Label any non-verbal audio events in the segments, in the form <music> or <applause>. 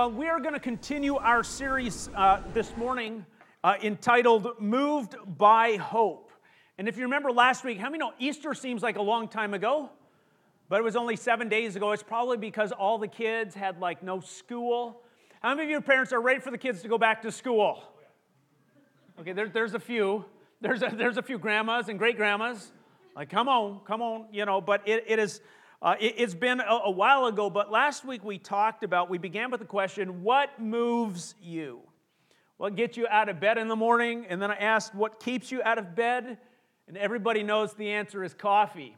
well, we are going to continue our series uh, this morning uh, entitled Moved by Hope. And if you remember last week, how many know Easter seems like a long time ago? But it was only seven days ago. It's probably because all the kids had like no school. How many of your parents are ready for the kids to go back to school? Okay, there, there's a few. There's a, there's a few grandmas and great grandmas. Like, come on, come on, you know, but it, it is uh, it, has been a, a while ago, but last week we talked about, we began with the question, what moves you? What gets you out of bed in the morning? And then I asked, what keeps you out of bed? And everybody knows the answer is coffee.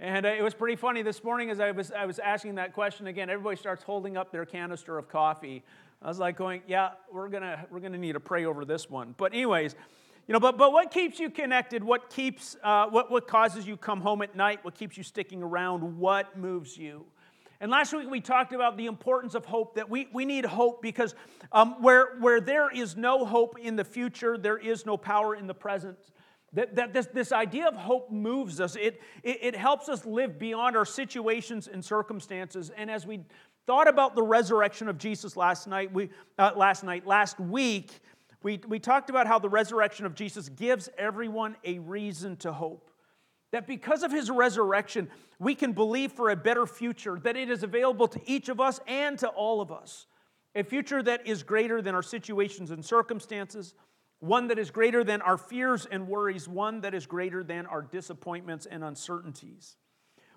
And uh, it was pretty funny this morning as I was, I was asking that question again. Everybody starts holding up their canister of coffee. I was like going, yeah, we're going to we're gonna need to pray over this one. But, anyways, you know, but, but what keeps you connected? What keeps, uh, what, what causes you come home at night? What keeps you sticking around? What moves you? And last week we talked about the importance of hope, that we, we need hope because um, where, where there is no hope in the future, there is no power in the present. That, that this, this idea of hope moves us. It, it, it helps us live beyond our situations and circumstances. And as we thought about the resurrection of Jesus last night, we, uh, last night, last week, we, we talked about how the resurrection of Jesus gives everyone a reason to hope. That because of his resurrection, we can believe for a better future, that it is available to each of us and to all of us. A future that is greater than our situations and circumstances, one that is greater than our fears and worries, one that is greater than our disappointments and uncertainties.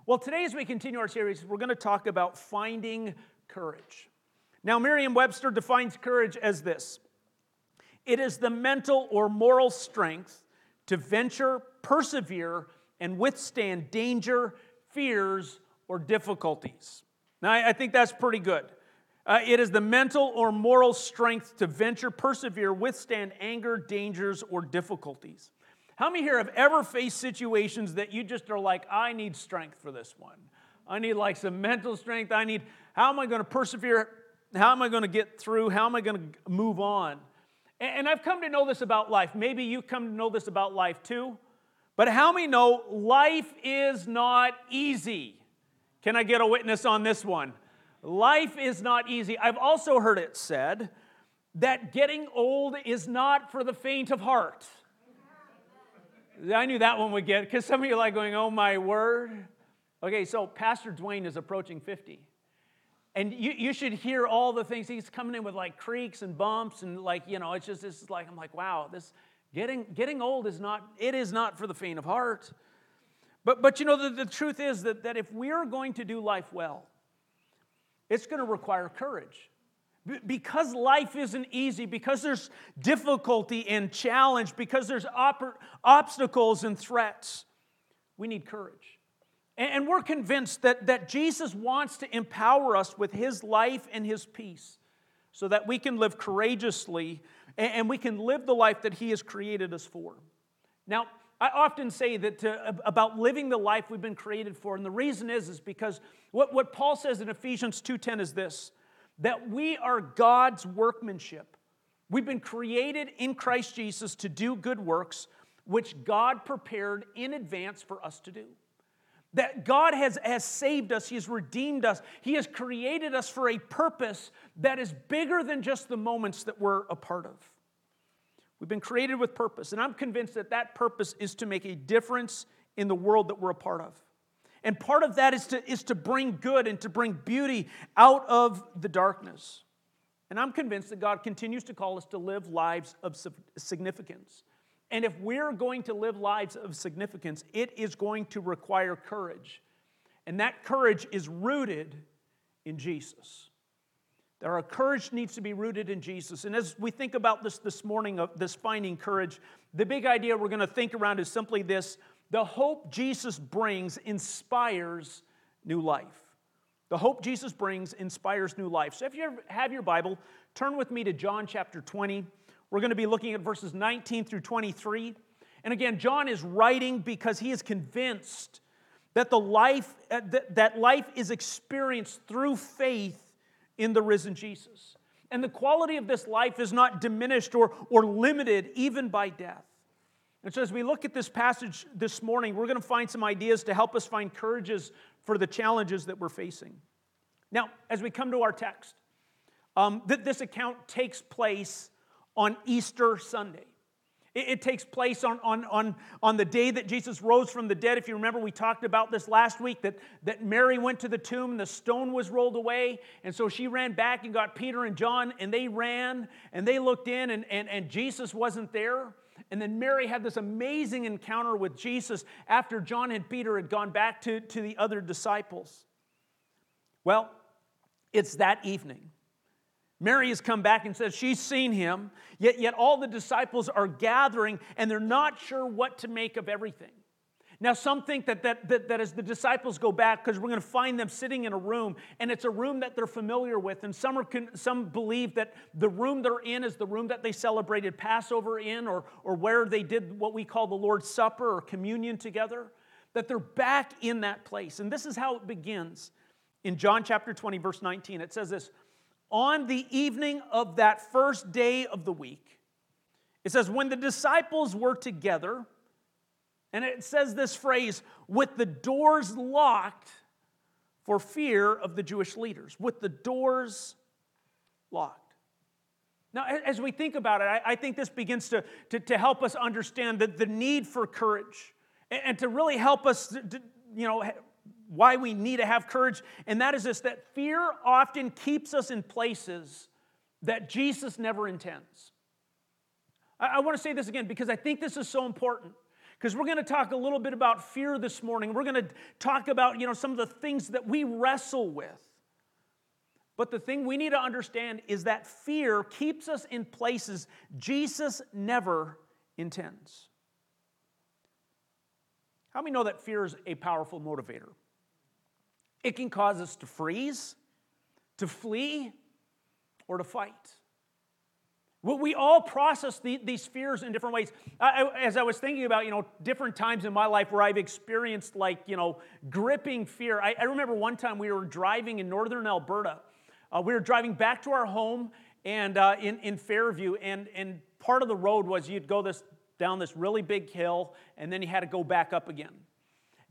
Well, today, as we continue our series, we're going to talk about finding courage. Now, Merriam Webster defines courage as this it is the mental or moral strength to venture, persevere, and withstand danger, fears, or difficulties. Now, I think that's pretty good. Uh, it is the mental or moral strength to venture, persevere, withstand anger, dangers, or difficulties. How many here have ever faced situations that you just are like, I need strength for this one? I need like some mental strength. I need, how am I going to persevere? How am I going to get through? How am I going to move on? And I've come to know this about life. Maybe you come to know this about life too. But how many know life is not easy? Can I get a witness on this one? Life is not easy. I've also heard it said that getting old is not for the faint of heart. I knew that one would get, because some of you are like going, oh my word. Okay, so Pastor Dwayne is approaching 50. And you, you should hear all the things. He's coming in with like creaks and bumps and like, you know, it's just, it's like, I'm like, wow, this getting, getting old is not, it is not for the faint of heart. But, but you know, the, the truth is that, that if we're going to do life well, it's going to require courage. Because life isn't easy, because there's difficulty and challenge, because there's op- obstacles and threats, we need courage. And we're convinced that, that Jesus wants to empower us with his life and his peace so that we can live courageously and we can live the life that he has created us for. Now, I often say that uh, to, about living the life we've been created for, and the reason is, is because what, what Paul says in Ephesians 2.10 is this, that we are God's workmanship. We've been created in Christ Jesus to do good works, which God prepared in advance for us to do. That God has, has saved us, He has redeemed us, He has created us for a purpose that is bigger than just the moments that we're a part of. We've been created with purpose, and I'm convinced that that purpose is to make a difference in the world that we're a part of. And part of that is to, is to bring good and to bring beauty out of the darkness. And I'm convinced that God continues to call us to live lives of significance. And if we're going to live lives of significance, it is going to require courage. And that courage is rooted in Jesus. There our courage needs to be rooted in Jesus. And as we think about this this morning of this finding courage, the big idea we're going to think around is simply this the hope Jesus brings inspires new life. The hope Jesus brings inspires new life. So if you have your Bible, turn with me to John chapter 20. We're going to be looking at verses 19 through 23. And again, John is writing because he is convinced that the life uh, that life is experienced through faith in the risen Jesus. And the quality of this life is not diminished or, or limited even by death. And so, as we look at this passage this morning, we're going to find some ideas to help us find courages for the challenges that we're facing. Now, as we come to our text, um, that this account takes place on Easter Sunday. It, it, takes place on, on, on, on the day that Jesus rose from the dead. If you remember, we talked about this last week that, that Mary went to the tomb, and the stone was rolled away. And so she ran back and got Peter and John, and they ran and they looked in, and, and, and Jesus wasn't there. And then Mary had this amazing encounter with Jesus after John and Peter had gone back to, to the other disciples. Well, it's that evening. Mary has come back and says she's seen him, yet, yet all the disciples are gathering and they're not sure what to make of everything. Now, some think that, that, that, that as the disciples go back, because we're going to find them sitting in a room, and it's a room that they're familiar with, and some, are, some believe that the room they're in is the room that they celebrated Passover in, or, or where they did what we call the Lord's Supper or communion together, that they're back in that place. And this is how it begins. In John chapter 20, verse 19, it says this on the evening of that first day of the week. It says, when the disciples were together, and it says this phrase, with the doors locked for fear of the Jewish leaders, with the doors locked. Now, as we think about it, I, think this begins to, to, to help us understand the, the need for courage and, to really help us, to, you know, why we need to have courage, and that is this that fear often keeps us in places that Jesus never intends. I, I want to say this again because I think this is so important. Because we're going to talk a little bit about fear this morning. We're going to talk about, you know, some of the things that we wrestle with. But the thing we need to understand is that fear keeps us in places Jesus never intends. How many know that fear is a powerful motivator? It can cause us to freeze, to flee, or to fight. We all process these fears in different ways. As I was thinking about, you know, different times in my life where I've experienced like, you know, gripping fear. I remember one time we were driving in northern Alberta. Uh, we were driving back to our home and uh, in, in Fairview, and, and part of the road was you'd go this down this really big hill, and then you had to go back up again.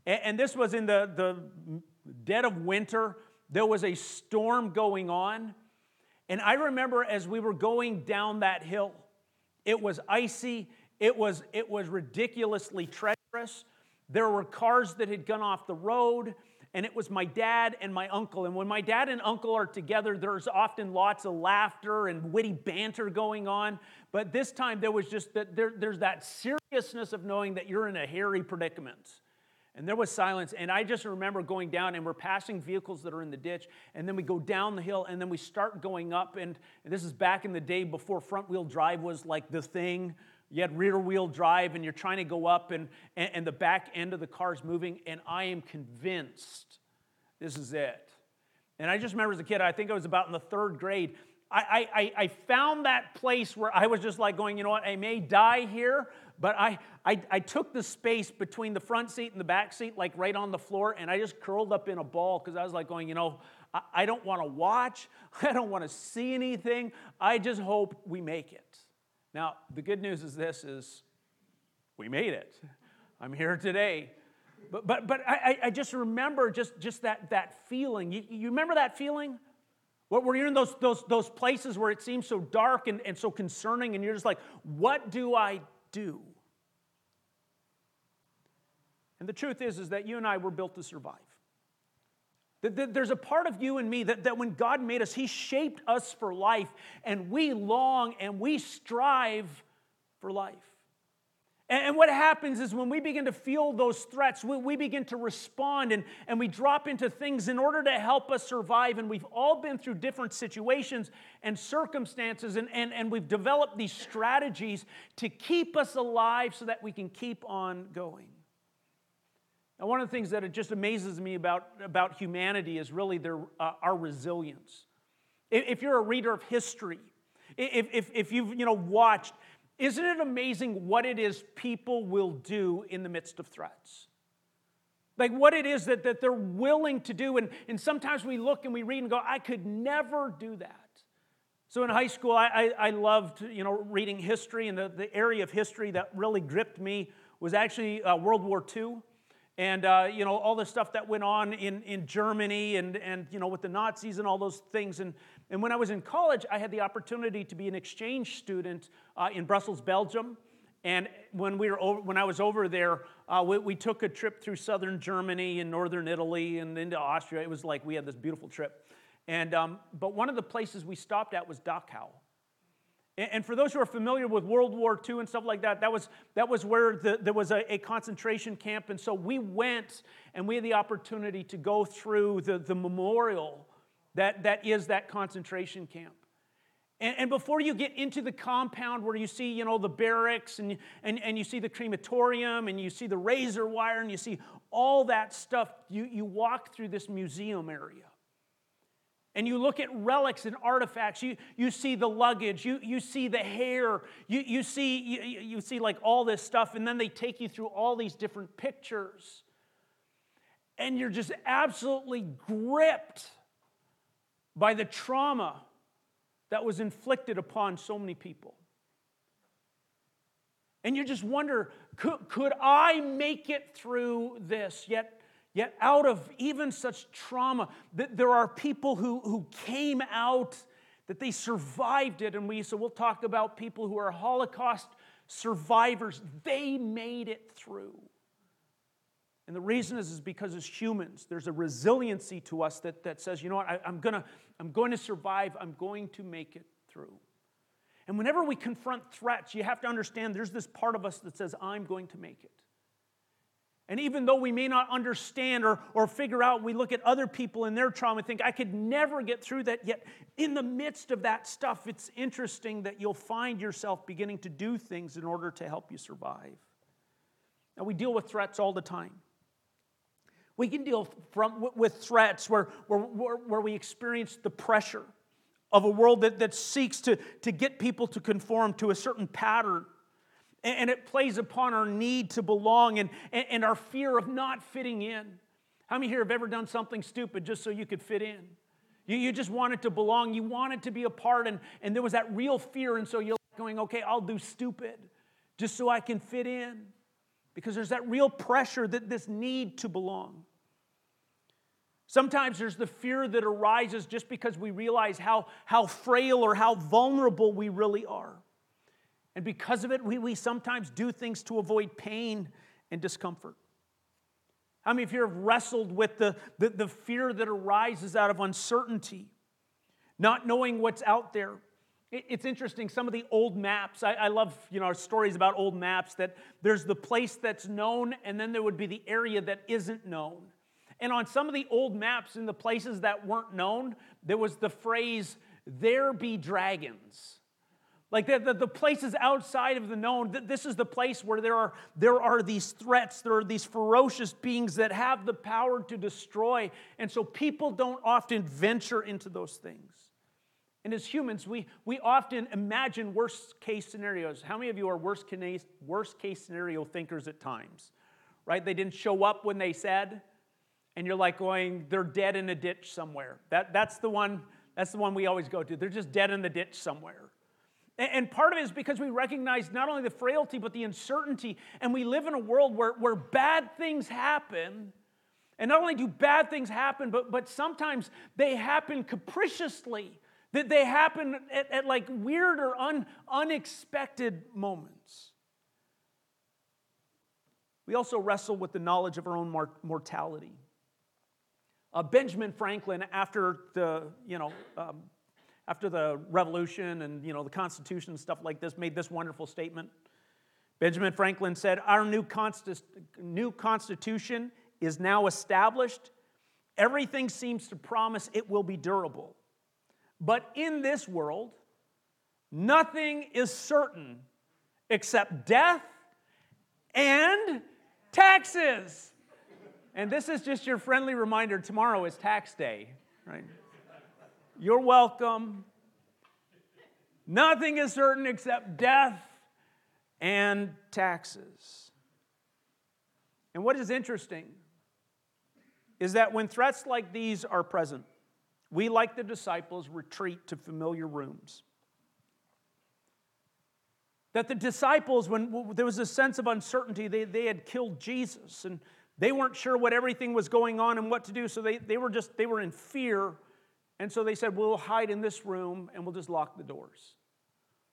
And, and this was in the, the dead of winter. There was a storm going on. And I remember as we were going down that hill, it was icy, it was, it was ridiculously treacherous. There were cars that had gone off the road, and it was my dad and my uncle. And when my dad and uncle are together, there's often lots of laughter and witty banter going on. But this time there was just that there, there's that seriousness of knowing that you're in a hairy predicament. And there was silence. And I just remember going down, and we're passing vehicles that are in the ditch. And then we go down the hill, and then we start going up. And, this is back in the day before front wheel drive was like the thing. You had rear wheel drive, and you're trying to go up, and, and, and the back end of the car is moving. And I am convinced this is it. And I just remember as a kid, I think I was about in the third grade. I, I, I found that place where I was just like going, you know what, I may die here, but I, I, I took the space between the front seat and the back seat, like right on the floor, and I just curled up in a ball because I was like going, you know, I, I don't want to watch, <laughs> I don't want to see anything. I just hope we make it. Now, the good news is this is we made it. I'm here today. But, but, but I, I just remember just, just that, that feeling. You, you remember that feeling? Where you're in those, those, those places where it seems so dark and, and so concerning, and you're just like, what do I do? And the truth is, is that you and I were built to survive. There's a part of you and me that, that when God made us, He shaped us for life, and we long and we strive for life. And, what happens is when we begin to feel those threats, we, we begin to respond and, and we drop into things in order to help us survive. And we've all been through different situations and circumstances, and, and, and we've developed these strategies to keep us alive so that we can keep on going. And one of the things that it just amazes me about, about humanity is really their, uh, our resilience. If you're a reader of history, if, if, if you've you know, watched, isn't it amazing what it is people will do in the midst of threats? Like what it is that, that they're willing to do. And, and sometimes we look and we read and go, I could never do that. So in high school, I, I, I loved you know, reading history, and the, the area of history that really gripped me was actually uh, World War II and uh, you know all the stuff that went on in, in germany and, and you know with the nazis and all those things and, And when I was in college, I had the opportunity to be an exchange student uh, in Brussels, Belgium. And when, we were over, when I was over there, uh, we, we, took a trip through southern Germany and northern Italy and into Austria. It was like we had this beautiful trip. And, um, but one of the places we stopped at was Dachau. And for those who are familiar with World War II and stuff like that, that was, that was where the, there was a, a, concentration camp. And so we went and we had the opportunity to go through the, the memorial that, that is that concentration camp. And, and, before you get into the compound where you see, you know, the barracks and, and, and you see the crematorium and you see the razor wire and you see all that stuff, you, you walk through this museum area and you look at relics and artifacts. You, you see the luggage. You, you see the hair. You, you see you, you see like all this stuff and then they take you through all these different pictures. And you're just absolutely gripped by the trauma that was inflicted upon so many people. And you just wonder could, could i make it through this? Yet Yet, out of even such trauma, that there are people who, who came out, that they survived it. And we, so we'll talk about people who are Holocaust survivors. They made it through. And the reason is, is because as humans, there's a resiliency to us that, that says, you know what, I, I'm, gonna, I'm going to survive, I'm going to make it through. And whenever we confront threats, you have to understand there's this part of us that says, I'm going to make it. And even though we may not understand or, or figure out, we look at other people and their trauma and think, I could never get through that. Yet, in the midst of that stuff, it's interesting that you'll find yourself beginning to do things in order to help you survive. Now, we deal with threats all the time. We can deal from, with threats where, where, where we experience the pressure of a world that, that seeks to, to get people to conform to a certain pattern and it plays upon our need to belong and, and our fear of not fitting in. How many here have ever done something stupid just so you could fit in? You, you just wanted to belong, you wanted to be a part, and, and there was that real fear, and so you're going, okay, I'll do stupid just so I can fit in. Because there's that real pressure, that this need to belong. Sometimes there's the fear that arises just because we realize how, how frail or how vulnerable we really are. And because of it, we, we sometimes do things to avoid pain and discomfort. How many of you have wrestled with the, the, the fear that arises out of uncertainty, not knowing what's out there? It, it's interesting, some of the old maps, I, I love you know, stories about old maps that there's the place that's known, and then there would be the area that isn't known. And on some of the old maps in the places that weren't known, there was the phrase, there be dragons. Like the, the, the, places outside of the known, this is the place where there are, there are these threats, there are these ferocious beings that have the power to destroy. And so people don't often venture into those things. And as humans, we, we often imagine worst case scenarios. How many of you are worst case, worst case scenario thinkers at times? Right? They didn't show up when they said, and you're like going, they're dead in a ditch somewhere. That, that's, the one, that's the one we always go to. They're just dead in the ditch somewhere. And part of it is because we recognize not only the frailty, but the uncertainty. And we live in a world where, where bad things happen. And not only do bad things happen, but, but sometimes they happen capriciously, that they happen at, at like weird or un, unexpected moments. We also wrestle with the knowledge of our own mortality. Uh, Benjamin Franklin, after the, you know, um, after the revolution and you know the constitution and stuff like this made this wonderful statement. Benjamin franklin said our new, consti- new constitution is now established. Everything seems to promise it will be durable. But in this world nothing is certain except death and taxes. And this is just your friendly reminder tomorrow is tax day right you're welcome. Nothing is certain except death and taxes. And what is interesting is that when threats like these are present, we, like the disciples, retreat to familiar rooms. That the disciples, when there was a sense of uncertainty, they, they had killed Jesus and they weren't sure what everything was going on and what to do, so they, they were just they were in fear And so they said, We'll hide in this room and we'll just lock the doors.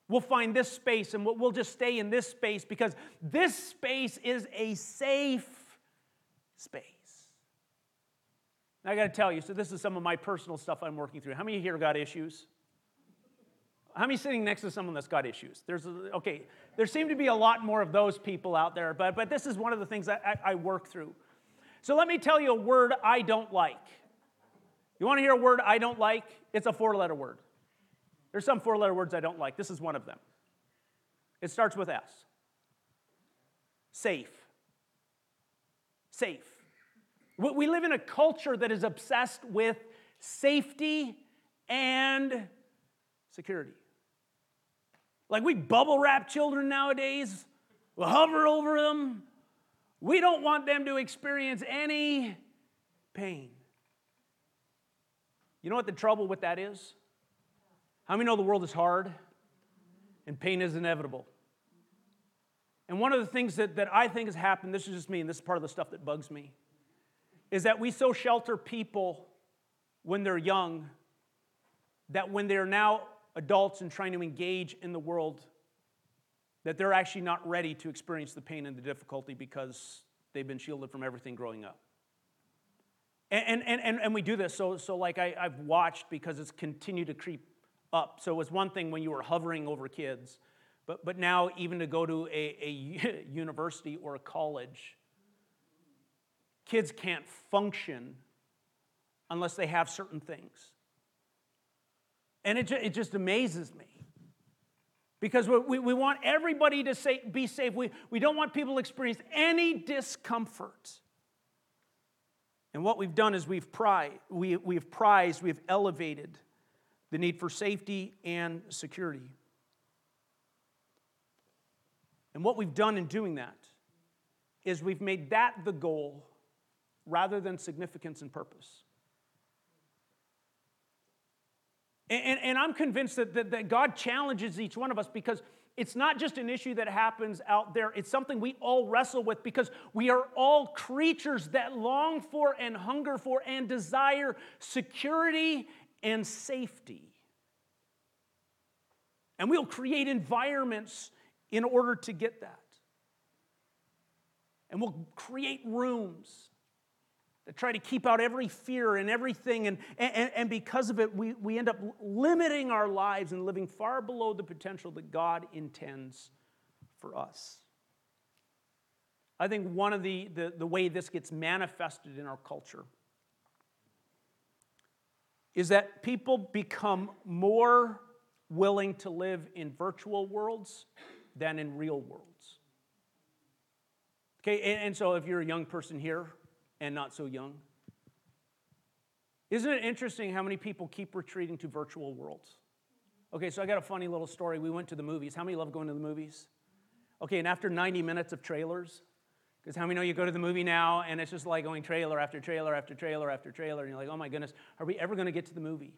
We'll find this space and we'll just stay in this space because this space is a safe space. Now, I got to tell you, so this is some of my personal stuff I'm working through. How many here got issues? How many sitting next to someone that's got issues? There's a, okay. There seem to be a lot more of those people out there, but but this is one of the things that I, I work through. So let me tell you a word I don't like. You want to hear a word I don't like? It's a four-letter word. There's some four-letter words I don't like. This is one of them. It starts with S. Safe. Safe. We live in a culture that is obsessed with safety and security. Like we bubble wrap children nowadays, we hover over them. We don't want them to experience any pain. You know what the trouble with that is? How many know the world is hard and pain is inevitable? And one of the things that, that I think has happened, this is just me, and this is part of the stuff that bugs me, is that we so shelter people when they're young that when they're now adults and trying to engage in the world that they're actually not ready to experience the pain and the difficulty because they've been shielded from everything growing up. And, and, and, and we do this, so, so like I, I've watched because it's continued to creep up. So it was one thing when you were hovering over kids, but, but now even to go to a, a <laughs> university or a college, kids can't function unless they have certain things. And it, it just amazes me. Because we, we want everybody to say, be safe. We, we don't want people to experience any discomfort. And what we've done is we've, pri- we, we've prized, we've elevated the need for safety and security. And what we've done in doing that is we've made that the goal rather than significance and purpose. And, and, I'm convinced that, that, that God challenges each one of us because it's not just an issue that happens out there, it's something we all wrestle with because we are all creatures that long for and hunger for and desire security and safety. And we'll create environments in order to get that. And we'll create rooms that try to keep out every fear and everything. And, and, and because of it, we, we end up limiting our lives and living far below the potential that God intends for us. I think one of the, the, the way this gets manifested in our culture is that people become more willing to live in virtual worlds than in real worlds. Okay, and, and so if you're a young person here, and not so young. Isn't it interesting how many people keep retreating to virtual worlds? Okay, so I got a funny little story. We went to the movies. How many love going to the movies? Okay, and after 90 minutes of trailers, because how many know you go to the movie now and it's just like going trailer after trailer after trailer after trailer, and you're like, oh my goodness, are we ever going to get to the movie?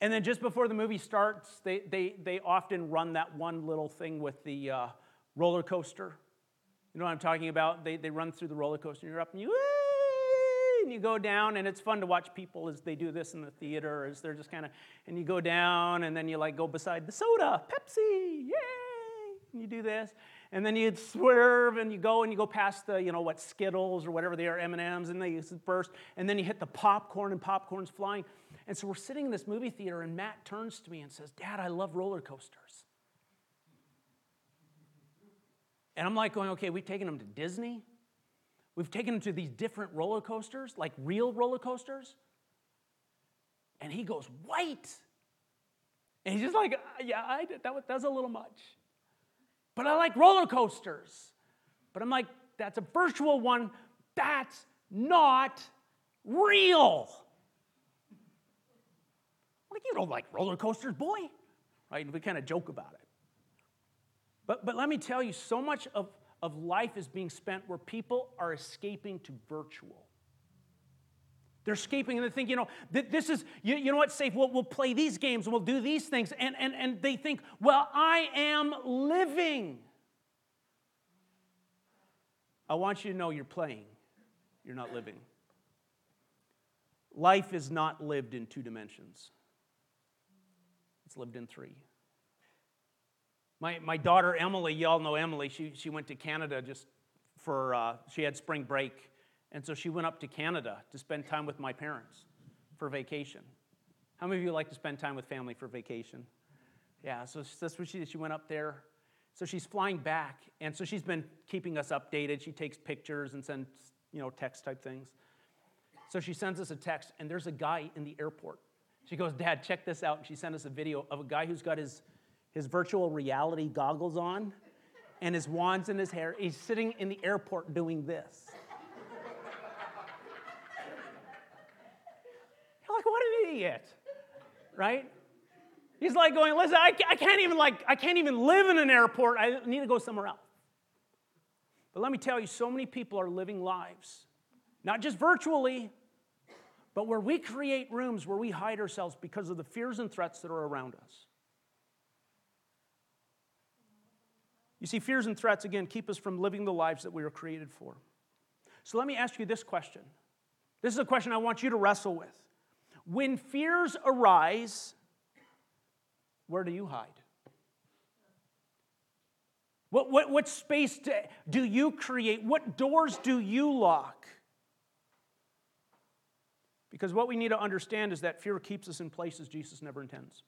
And then just before the movie starts, they, they, they often run that one little thing with the uh, roller coaster. You know what I'm talking about? They, they run through the roller coaster, and you're up, and you, and you go down, and it's fun to watch people as they do this in the theater, as they're just kind of, and you go down, and then you like go beside the soda, Pepsi, yay! And you do this, and then you swerve, and you go, and you go past the, you know, what Skittles or whatever they are, M and M's, and they burst, and then you hit the popcorn, and popcorn's flying. And so we're sitting in this movie theater, and Matt turns to me and says, "Dad, I love roller coasters." And I'm like going, okay, we've taken them to Disney. We've taken them to these different roller coasters, like real roller coasters. And he goes, white. And he's just like, uh, yeah, I did. That was, that was a little much. But I like roller coasters. But I'm like, that's a virtual one. That's not real. Like, you don't like roller coasters, boy. Right? And we kind of joke about it. But, but let me tell you, so much of, of life is being spent where people are escaping to virtual. They're escaping and they think, you know, this is, you, you know what, safe, we'll, we'll play these games and we'll do these things. And, and, and they think, well, I am living. I want you to know you're playing, you're not living. life is not lived in two dimensions, it's lived in three. My, my daughter Emily, you all know Emily, she, she went to Canada just for, uh, she had spring break. And so she went up to Canada to spend time with my parents for vacation. How many of you like to spend time with family for vacation? Yeah, so that's what she did. She went up there. So she's flying back. And so she's been keeping us updated. She takes pictures and sends, you know, text type things. So she sends us a text, and there's a guy in the airport. She goes, Dad, check this out. And she sent us a video of a guy who's got his, his virtual reality goggles on and his wands in his hair. He's sitting in the airport doing this. <laughs> You're like, what an idiot, right? He's like going, listen, I, I can't even like, I can't even live in an airport. I need to go somewhere else. But let me tell you, so many people are living lives, not just virtually, but where we create rooms where we hide ourselves because of the fears and threats that are around us. You see, fears and threats, again, keep us from living the lives that we were created for. So let me ask you this question. This is a question I want you to wrestle with. When fears arise, where do you hide? What, what, what space do you create? What doors do you lock? Because what we need to understand is that fear keeps us in places Jesus never intends.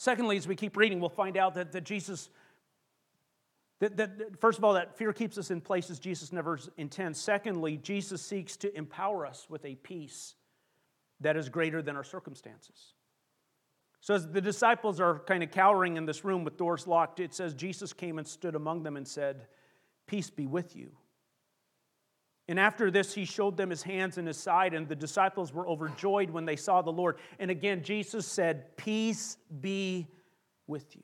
Secondly, as we keep reading, we'll find out that, that Jesus, that, that, first of all, that fear keeps us in places Jesus never intends. Secondly, Jesus seeks to empower us with a peace that is greater than our circumstances. So, as the disciples are kind of cowering in this room with doors locked, it says Jesus came and stood among them and said, Peace be with you. And after this, he showed them his hands and his side, and the disciples were overjoyed when they saw the Lord. And again, Jesus said, Peace be with you.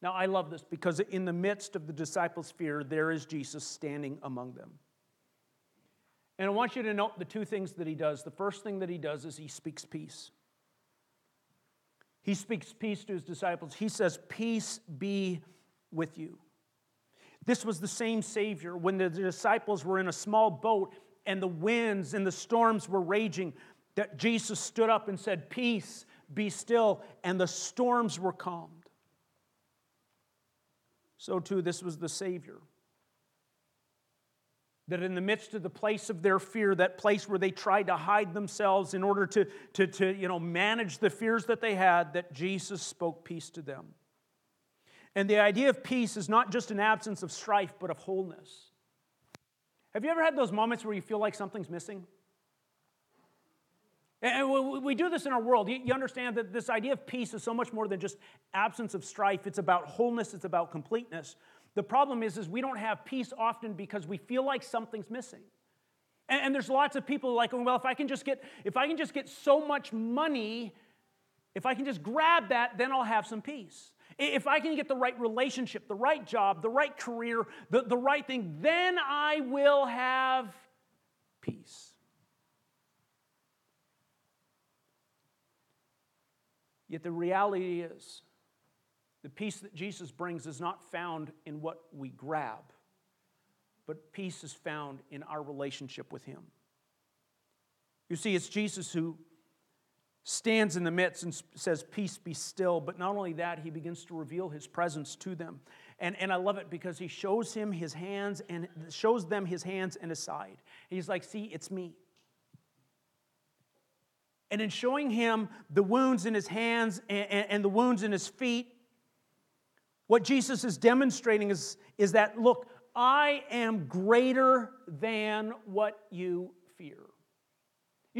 Now, I love this because in the midst of the disciples' fear, there is Jesus standing among them. And I want you to note the two things that he does. The first thing that he does is he speaks peace. He speaks peace to his disciples. He says, Peace be with you. This was the same Savior when the disciples were in a small boat and the winds and the storms were raging, that Jesus stood up and said, Peace, be still, and the storms were calmed. So, too, this was the Savior. That in the midst of the place of their fear, that place where they tried to hide themselves in order to, to, to you know, manage the fears that they had, that Jesus spoke peace to them. And the idea of peace is not just an absence of strife, but of wholeness. Have you ever had those moments where you feel like something's missing? And we do this in our world. You understand that this idea of peace is so much more than just absence of strife. It's about wholeness, it's about completeness. The problem is, is we don't have peace often because we feel like something's missing. And, there's lots of people like, well, if I can just get, if I can just get so much money, if I can just grab that, then I'll have some peace. If I can get the right relationship, the right job, the right career, the, the right thing, then I will have peace. Yet the reality is, the peace that Jesus brings is not found in what we grab, but peace is found in our relationship with Him. You see, it's Jesus who stands in the midst and says, Peace be still. But not only that, he begins to reveal his presence to them. And, and I love it because he shows him his hands and shows them his hands and his side. He's like, See, it's me. And in showing him the wounds in his hands and, and, and the wounds in his feet, what Jesus is demonstrating is, is that, look, I am greater than what you fear.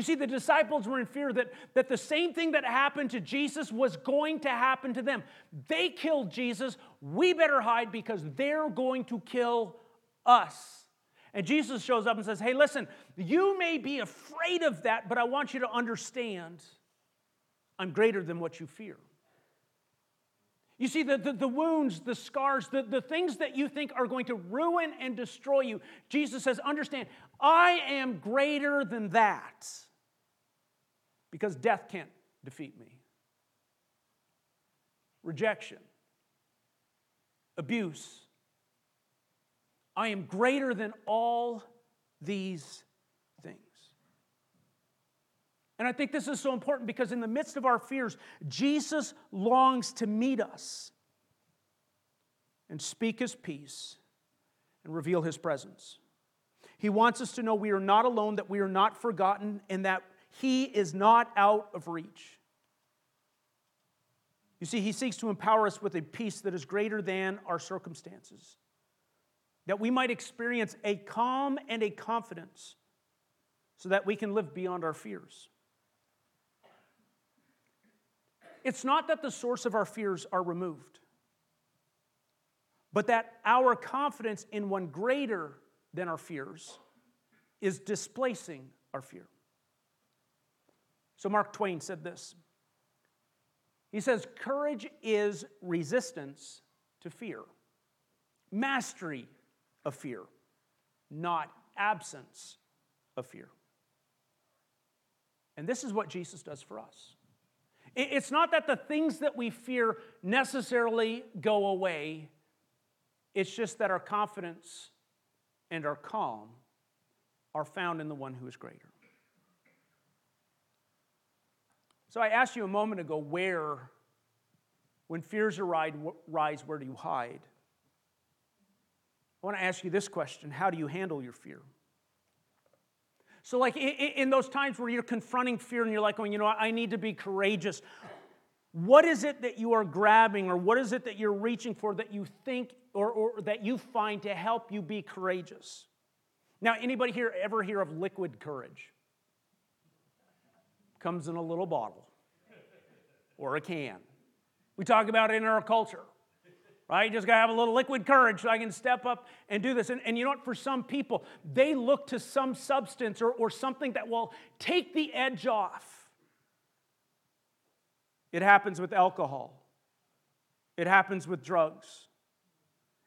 You see, the disciples were in fear that, that the same thing that happened to Jesus was going to happen to them. They killed Jesus. We better hide because they're going to kill us. And Jesus shows up and says, Hey, listen, you may be afraid of that, but I want you to understand I'm greater than what you fear. You see, the, the, the, wounds, the scars, the, the things that you think are going to ruin and destroy you, Jesus says, understand, I am greater than that because death can't defeat me. Rejection, abuse. I am greater than all these things. And I think this is so important because in the midst of our fears, Jesus longs to meet us and speak his peace and reveal his presence. He wants us to know we are not alone, that we are not forgotten, and that he is not out of reach. You see, he seeks to empower us with a peace that is greater than our circumstances, that we might experience a calm and a confidence so that we can live beyond our fears. It's not that the source of our fears are removed, but that our confidence in one greater than our fears is displacing our fear. So, Mark Twain said this He says, Courage is resistance to fear, mastery of fear, not absence of fear. And this is what Jesus does for us. It's not that the things that we fear necessarily go away, it's just that our confidence and our calm are found in the one who is greater. So I asked you a moment ago where, when fears arise, where do you hide? I want to ask you this question How do you handle your fear? So, like in those times where you're confronting fear and you're like, oh, you know, I need to be courageous. What is it that you are grabbing or what is it that you're reaching for that you think or, or that you find to help you be courageous? Now, anybody here ever hear of liquid courage? Comes in a little bottle or a can. We talk about it in our culture, right? You just got to have a little liquid courage so I can step up and do this. And, and you know what? For some people, they look to some substance or, or something that will take the edge off. It happens with alcohol, it happens with drugs.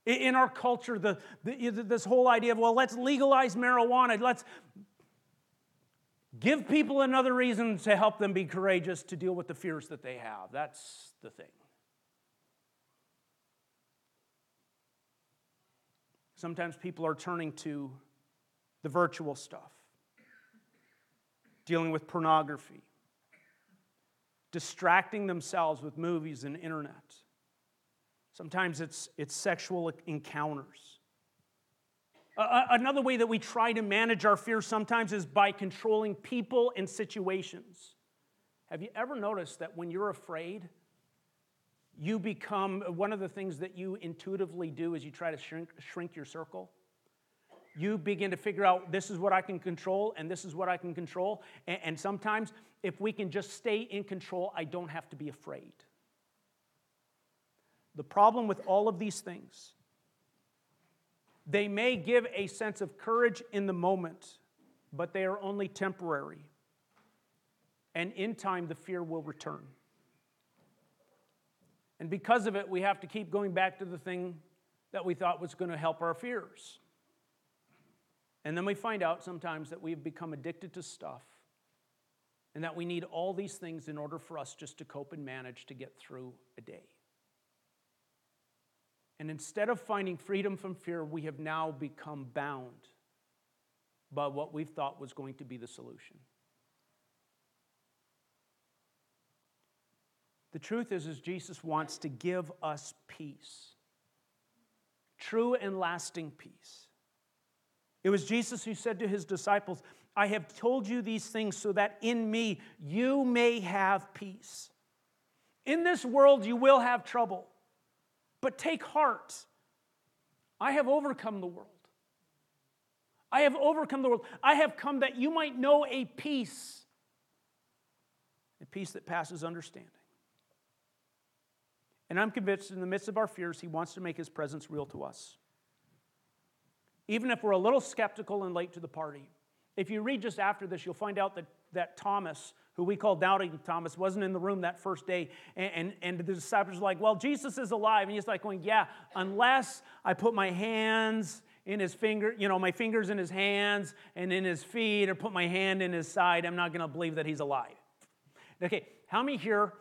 In our culture, the, the, this whole idea of, well, let's legalize marijuana, let's give people another reason to help them be courageous to deal with the fears that they have. That's the thing. Sometimes people are turning to the virtual stuff, dealing with pornography, distracting themselves with movies and internet. Sometimes it's, it's sexual encounters. Another way that we try to manage our fears sometimes is by controlling people and situations. Have you ever noticed that when you're afraid, you become one of the things that you intuitively do is you try to shrink, shrink your circle? You begin to figure out this is what I can control and this is what I can control. And, and sometimes, if we can just stay in control, I don't have to be afraid. The problem with all of these things, they may give a sense of courage in the moment, but they are only temporary. And in time, the fear will return. And because of it, we have to keep going back to the thing that we thought was going to help our fears. And then we find out sometimes that we've become addicted to stuff and that we need all these things in order for us just to cope and manage to get through a day. And instead of finding freedom from fear, we have now become bound by what we thought was going to be the solution. The truth is, is Jesus wants to give us peace. True and lasting peace. It was Jesus who said to his disciples, I have told you these things so that in me you may have peace. In this world you will have trouble. But take heart. I have overcome the world. I have overcome the world. I have come that you might know a peace, a peace that passes understanding. And I'm convinced in the midst of our fears, He wants to make His presence real to us. Even if we're a little skeptical and late to the party. If you read just after this, you'll find out that, that Thomas, who we call Doubting Thomas, wasn't in the room that first day. And, and, and the disciples were like, Well, Jesus is alive. And he's like, going, Yeah, unless I put my hands in his finger, you know, my fingers in his hands and in his feet, or put my hand in his side, I'm not going to believe that he's alive. Okay, how many here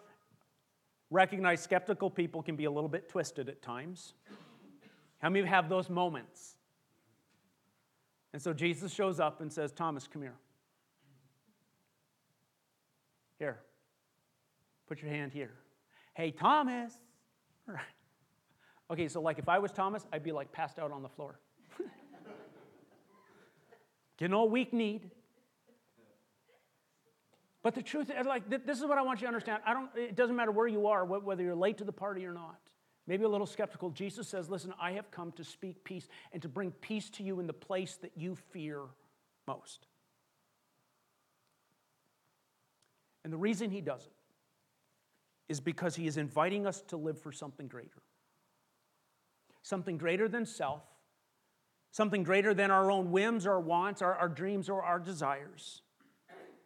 recognize skeptical people can be a little bit twisted at times? How many have those moments? And so Jesus shows up and says, Thomas, come here. Here, put your hand here. Hey, Thomas. All right. Okay, so like if I was Thomas, I'd be like passed out on the floor. <laughs> Getting all weak kneed. But the truth is, like, this is what I want you to understand. I don't, it doesn't matter where you are, whether you're late to the party or not. Maybe a little skeptical. Jesus says, Listen, I have come to speak peace and to bring peace to you in the place that you fear most. And the reason he does it is because he is inviting us to live for something greater. Something greater than self, something greater than our own whims our wants, our, our dreams or our desires.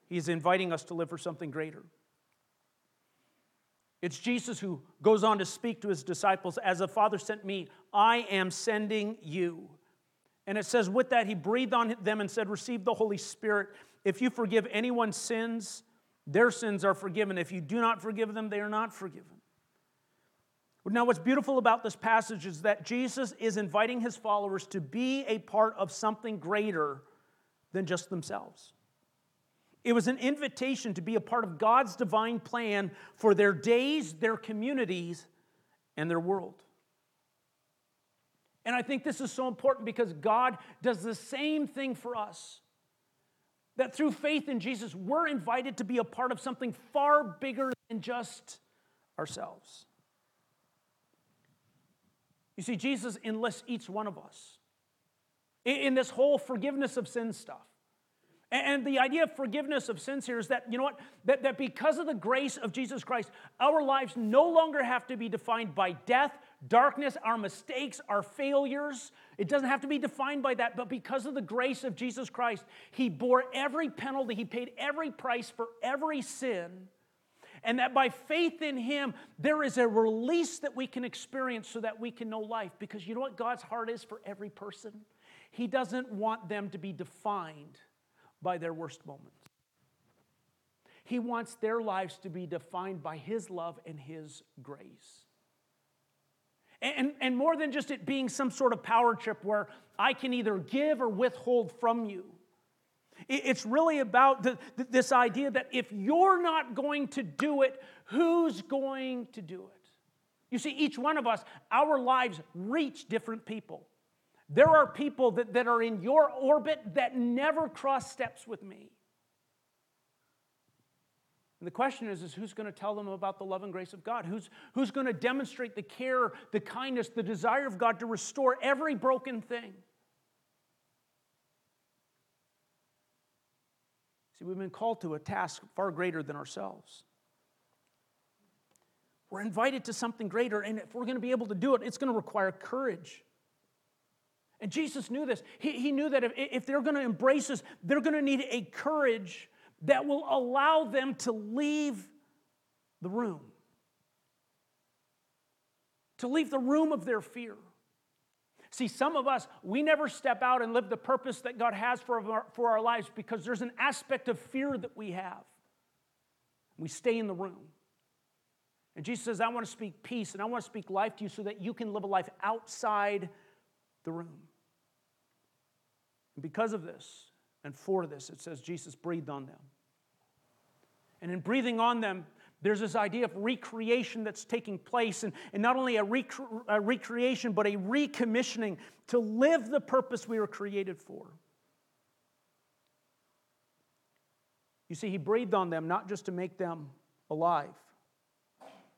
He is inviting us to live for something greater. It's Jesus who goes on to speak to his disciples As the Father sent me, I am sending you. And it says, with that, he breathed on them and said, Receive the Holy Spirit. If you forgive anyone's sins, their sins are forgiven. If you do not forgive them, they are not forgiven. Now, what's beautiful about this passage is that Jesus is inviting his followers to be a part of something greater than just themselves. It was an invitation to be a part of God's divine plan for their days, their communities, and their world. And I think this is so important because God does the same thing for us. That through faith in Jesus, we're invited to be a part of something far bigger than just ourselves. You see, Jesus enlists each one of us in this whole forgiveness of sin stuff. And the idea of forgiveness of sins here is that, you know what, that, that because of the grace of Jesus Christ, our lives no longer have to be defined by death, darkness, our mistakes, our failures. It doesn't have to be defined by that, but because of the grace of Jesus Christ, He bore every penalty, He paid every price for every sin. And that by faith in Him, there is a release that we can experience so that we can know life. Because you know what God's heart is for every person? He doesn't want them to be defined by their worst moments. He wants their lives to be defined by His love and His grace. And, and more than just it being some sort of power trip where I can either give or withhold from you. It's really about the, this idea that if you're not going to do it, who's going to do it? You see, each one of us, our lives reach different people. There are people that, that are in your orbit that never cross steps with me. And the question is, is who's going to tell them about the love and grace of God? Who's, who's going to demonstrate the care, the kindness, the desire of God to restore every broken thing? See, we've been called to a task far greater than ourselves. We're invited to something greater, and if we're going to be able to do it, it's going to require courage. And Jesus knew this. He, he knew that if, if they're going to embrace this, they're going to need a courage that will allow them to leave the room, to leave the room of their fear. See, some of us, we never step out and live the purpose that God has for our, for our lives because there's an aspect of fear that we have. We stay in the room. And Jesus says, I want to speak peace and I want to speak life to you so that you can live a life outside the room. And because of this and for this, it says Jesus breathed on them. And in breathing on them, there's this idea of recreation that's taking place, and, and not only a, a recreation, but a recommissioning to live the purpose we were created for. You see, he breathed on them not just to make them alive,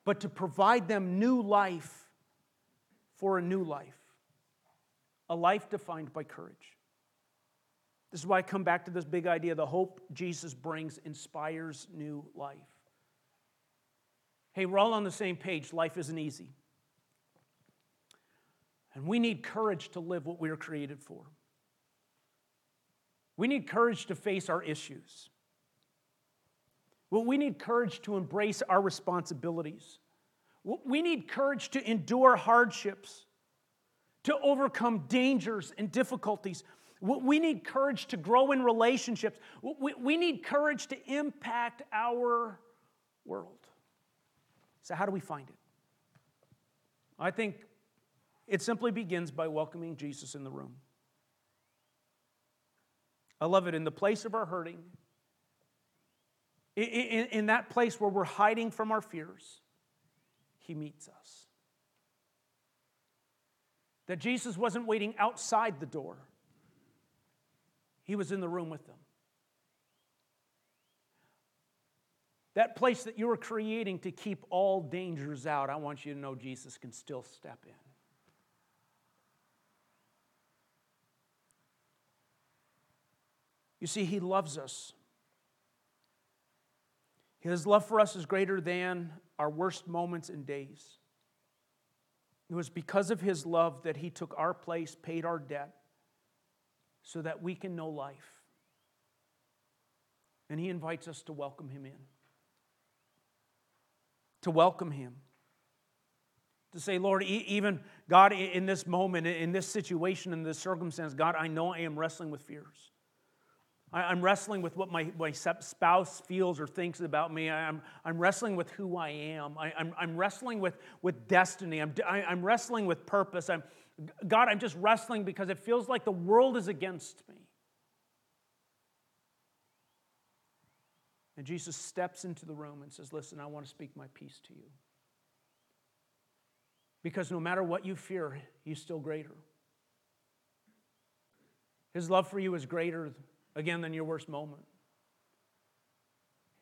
but to provide them new life for a new life a life defined by courage. This is why I come back to this big idea the hope Jesus brings inspires new life. Hey, we're all on the same page. Life isn't easy. And we need courage to live what we were created for. We need courage to face our issues. Well, we need courage to embrace our responsibilities. We need courage to endure hardships to overcome dangers and difficulties. We need courage to grow in relationships. We need courage to impact our world. So, how do we find it? I think it simply begins by welcoming Jesus in the room. I love it. In the place of our hurting, in, that place where we're hiding from our fears, He meets us. That Jesus wasn't waiting outside the door, He was in the room with them. That place that you were creating to keep all dangers out, I want you to know Jesus can still step in. You see, He loves us. His love for us is greater than our worst moments and days. It was because of His love that He took our place, paid our debt, so that we can know life. And He invites us to welcome Him in. To welcome Him. To say, Lord, even God, in this moment, in this situation, in this circumstance, God, I know I am wrestling with fears. I'm wrestling with what my, my spouse feels or thinks about me. I'm, I'm wrestling with who I am. I, am I'm, I'm wrestling with, with destiny. I'm, I, am i am wrestling with purpose. I'm, God, I'm just wrestling because it feels like the world is against me. And Jesus steps into the room and says, Listen, I want to speak my peace to you. Because no matter what you fear, He's still greater. His love for you is greater again than your worst moment.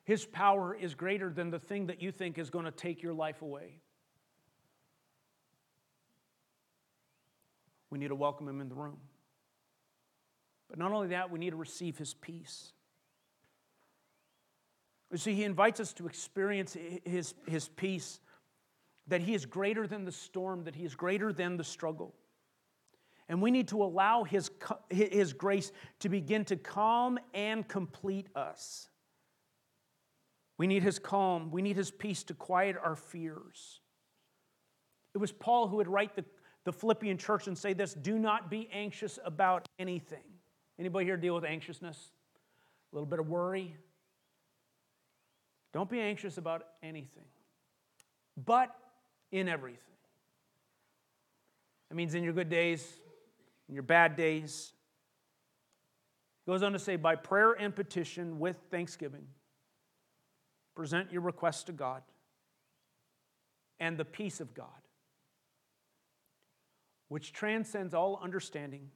His power is greater than the thing that you think is going to take your life away. We need to welcome him in the room. But not only that, we need to receive his peace. You see, he invites us to experience his, his peace, that he is greater than the storm, that he is greater than the struggle. And we need to allow his, his grace to begin to calm and complete us. We need his calm. We need his peace to quiet our fears. It was Paul who would write the, the Philippian church and say this do not be anxious about anything. Anybody here deal with anxiousness? A little bit of worry? Don't be anxious about anything, but in everything. That means in your good days, in your bad days. He goes on to say, by prayer and petition with thanksgiving, present your requests to God, and the peace of God, which transcends all understanding,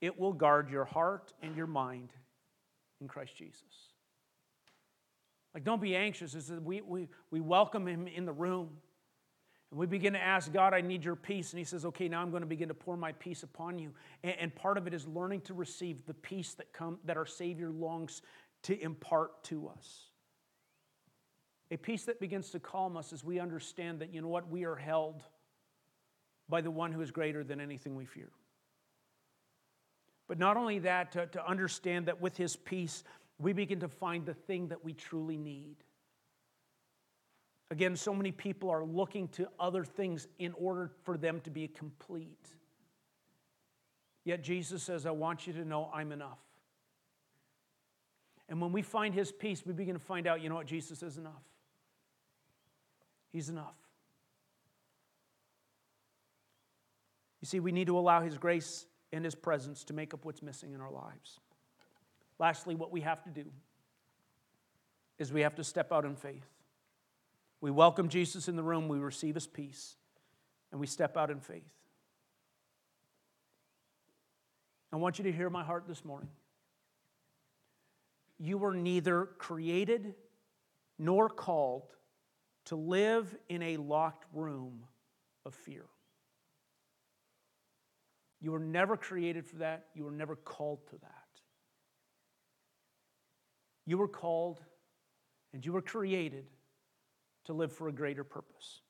it will guard your heart and your mind in Christ Jesus. Like, don't be anxious. We, we, we welcome him in the room. And we begin to ask God, I need your peace. And He says, Okay, now I'm going to begin to pour my peace upon you. And, and part of it is learning to receive the peace that, come, that our Savior longs to impart to us. A peace that begins to calm us as we understand that, you know what, we are held by the one who is greater than anything we fear. But not only that, to, to understand that with His peace, we begin to find the thing that we truly need. Again, so many people are looking to other things in order for them to be complete. Yet Jesus says, I want you to know I'm enough. And when we find his peace, we begin to find out, you know what, Jesus is enough. He's enough. You see, we need to allow his grace and his presence to make up what's missing in our lives. Lastly, what we have to do is we have to step out in faith. We welcome Jesus in the room, we receive his peace, and we step out in faith. I want you to hear my heart this morning. You were neither created nor called to live in a locked room of fear. You were never created for that. You were never called to that. You were called and you were created to live for a greater purpose.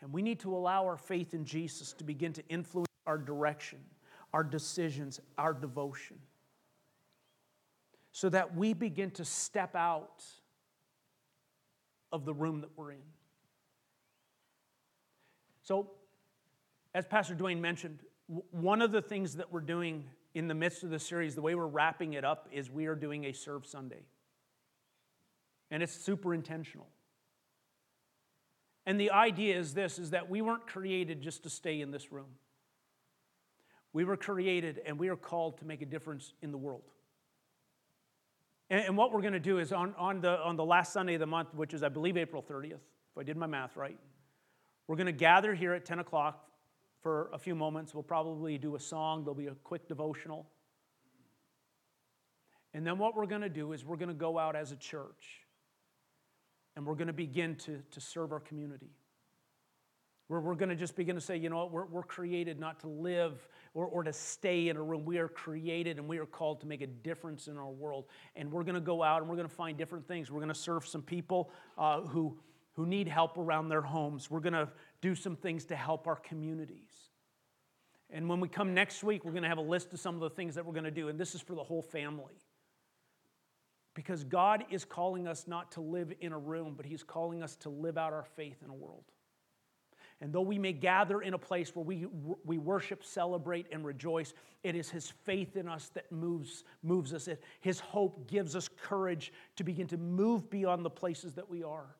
And we need to allow our faith in Jesus to begin to influence our direction, our decisions, our devotion, so that we begin to step out of the room that we're in. So, as Pastor Dwayne mentioned, one of the things that we're doing in the midst of the series, the way we're wrapping it up, is we are doing a Serve Sunday. And it's super intentional. And the idea is this is that we weren't created just to stay in this room. We were created and we are called to make a difference in the world. And, and what we're going to do is on, on, the, on the last Sunday of the month, which is, I believe, April 30th, if I did my math right, we're going to gather here at 10 o'clock for a few moments. We'll probably do a song, there'll be a quick devotional. And then what we're going to do is we're going to go out as a church and we're going to begin to, to serve our community. We're, we're going to just begin to say, you know what, we're, we're created not to live or, or to stay in a room. We are created and we are called to make a difference in our world. And we're going to go out and we're going to find different things. We're going to serve some people uh, who, who need help around their homes. We're going to do some things to help our communities. And when we come next week, we're going to have a list of some of the things that we're going to do. And this is for the whole family. Because God is calling us not to live in a room, but He's calling us to live out our faith in a world. And though we may gather in a place where we, we worship, celebrate, and rejoice, it is His faith in us that moves, moves us. It, His hope gives us courage to begin to move beyond the places that we are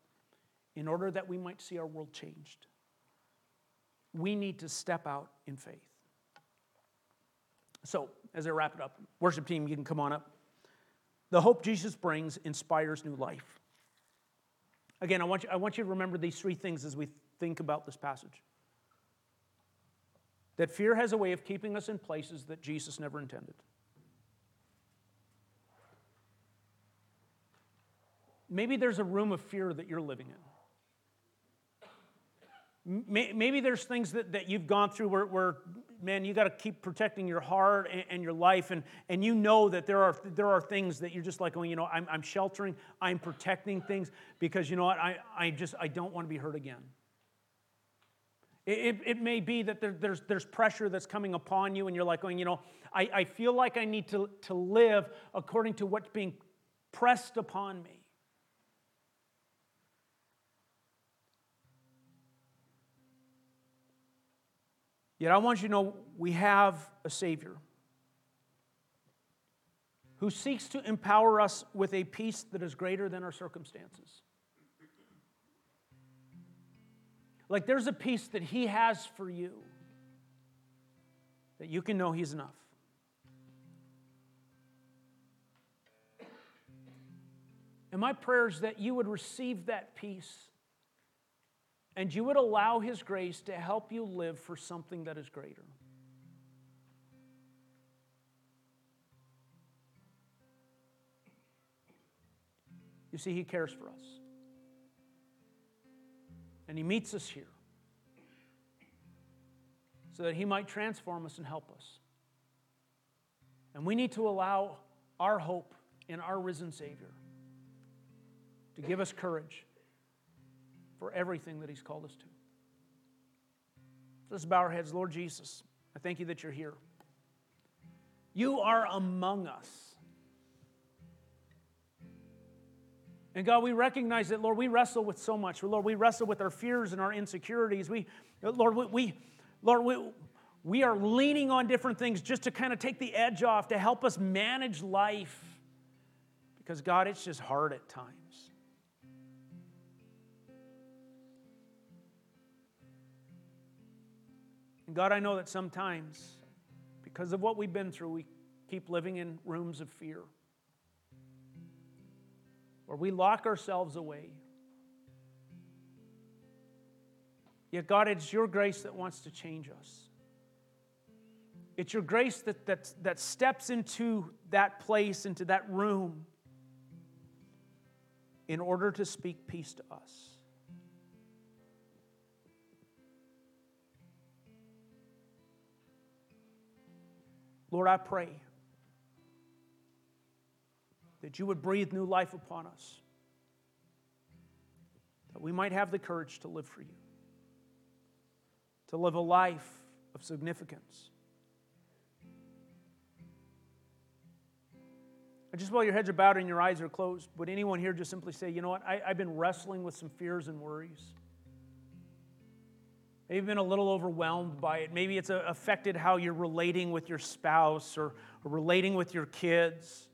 in order that we might see our world changed. We need to step out in faith. So, as I wrap it up, worship team, you can come on up. The hope Jesus brings inspires new life. Again, I want you, I want you to remember these three things as we think about this passage. That fear has a way of keeping us in places that Jesus never intended. Maybe there's a room of fear that you're living in. Maybe there's things that, that you've gone through where, where man, you got to keep protecting your heart and, and, your life. And, and you know that there are, there are things that you're just like, oh, you know, I'm, I'm sheltering, I'm protecting things because you know what? I, I just, I don't want to be hurt again. It, it, may be that there, there's, there's pressure that's coming upon you, and you're like, going, you know, I, I feel like I need to, to live according to what's being pressed upon me. Yet I want you to know we have a Savior who seeks to empower us with a peace that is greater than our circumstances. Like there's a peace that He has for you that you can know He's enough. And my prayer is that you would receive that peace and you would allow His grace to help you live for something that is greater. You see, He cares for us. And He meets us here so that He might transform us and help us. And we need to allow our hope in our risen Savior to give us courage for everything that He's called us to. Let's bow our heads. Lord Jesus, I thank you that you're here. You are among us. And God, we recognize that, Lord, we wrestle with so much. Lord, we wrestle with our fears and our insecurities. We, Lord, we, we Lord, we, we are leaning on different things just to kind of take the edge off, to help us manage life. Because, God, it's just hard at times. And God, I know that sometimes, because of what we've been through, we keep living in rooms of fear where we lock ourselves away. Yet, God, it's your grace that wants to change us. It's your grace that, that, that steps into that place, into that room, in order to speak peace to us. Lord, I pray that you would breathe new life upon us, that we might have the courage to live for you, to live a life of significance. And just while your heads are bowed and your eyes are closed, would anyone here just simply say, you know what, I, have been wrestling with some fears and worries? Maybe you've been a little overwhelmed by it. Maybe it's uh, affected how you're relating with your spouse or, or relating with your kids.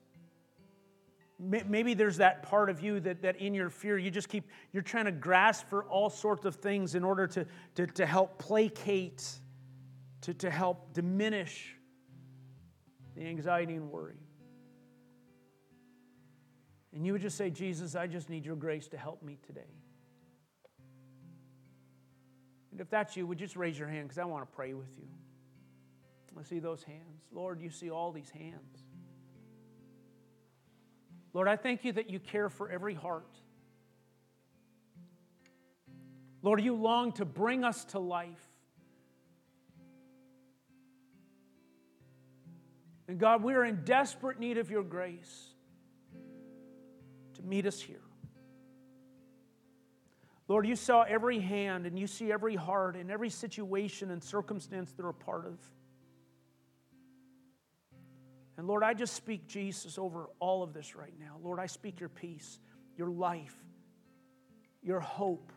Maybe there's that part of you that, that in your fear, you just keep, you're trying to grasp for all sorts of things in order to, to, to help placate, to, to help diminish the anxiety and worry. And you would just say, Jesus, I just need your grace to help me today. And if that's you, would you just raise your hand because I want to pray with you. I see those hands. Lord, you see all these hands. Lord, I thank you that you care for every heart. Lord, you long to bring us to life. And God, we are in desperate need of your grace to meet us here. Lord, you saw every hand and you see every heart and every situation and circumstance they're a part of. And Lord, I just speak Jesus over all of this right now. Lord, I speak your peace, your life, your hope.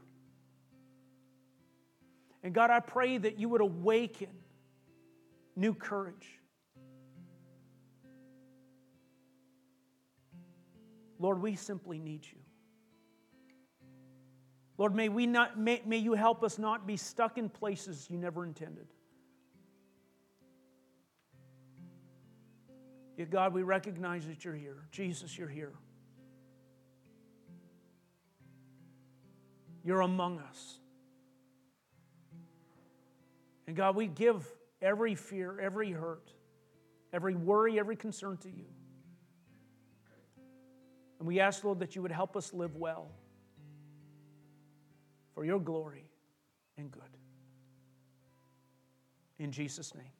And God, I pray that you would awaken new courage. Lord, we simply need you. Lord, may, we not, may, may you help us not be stuck in places you never intended. Yet, God, we recognize that you're here. Jesus, you're here. You're among us. And God, we give every fear, every hurt, every worry, every concern to you. And we ask, Lord, that you would help us live well for your glory and good. In Jesus' name.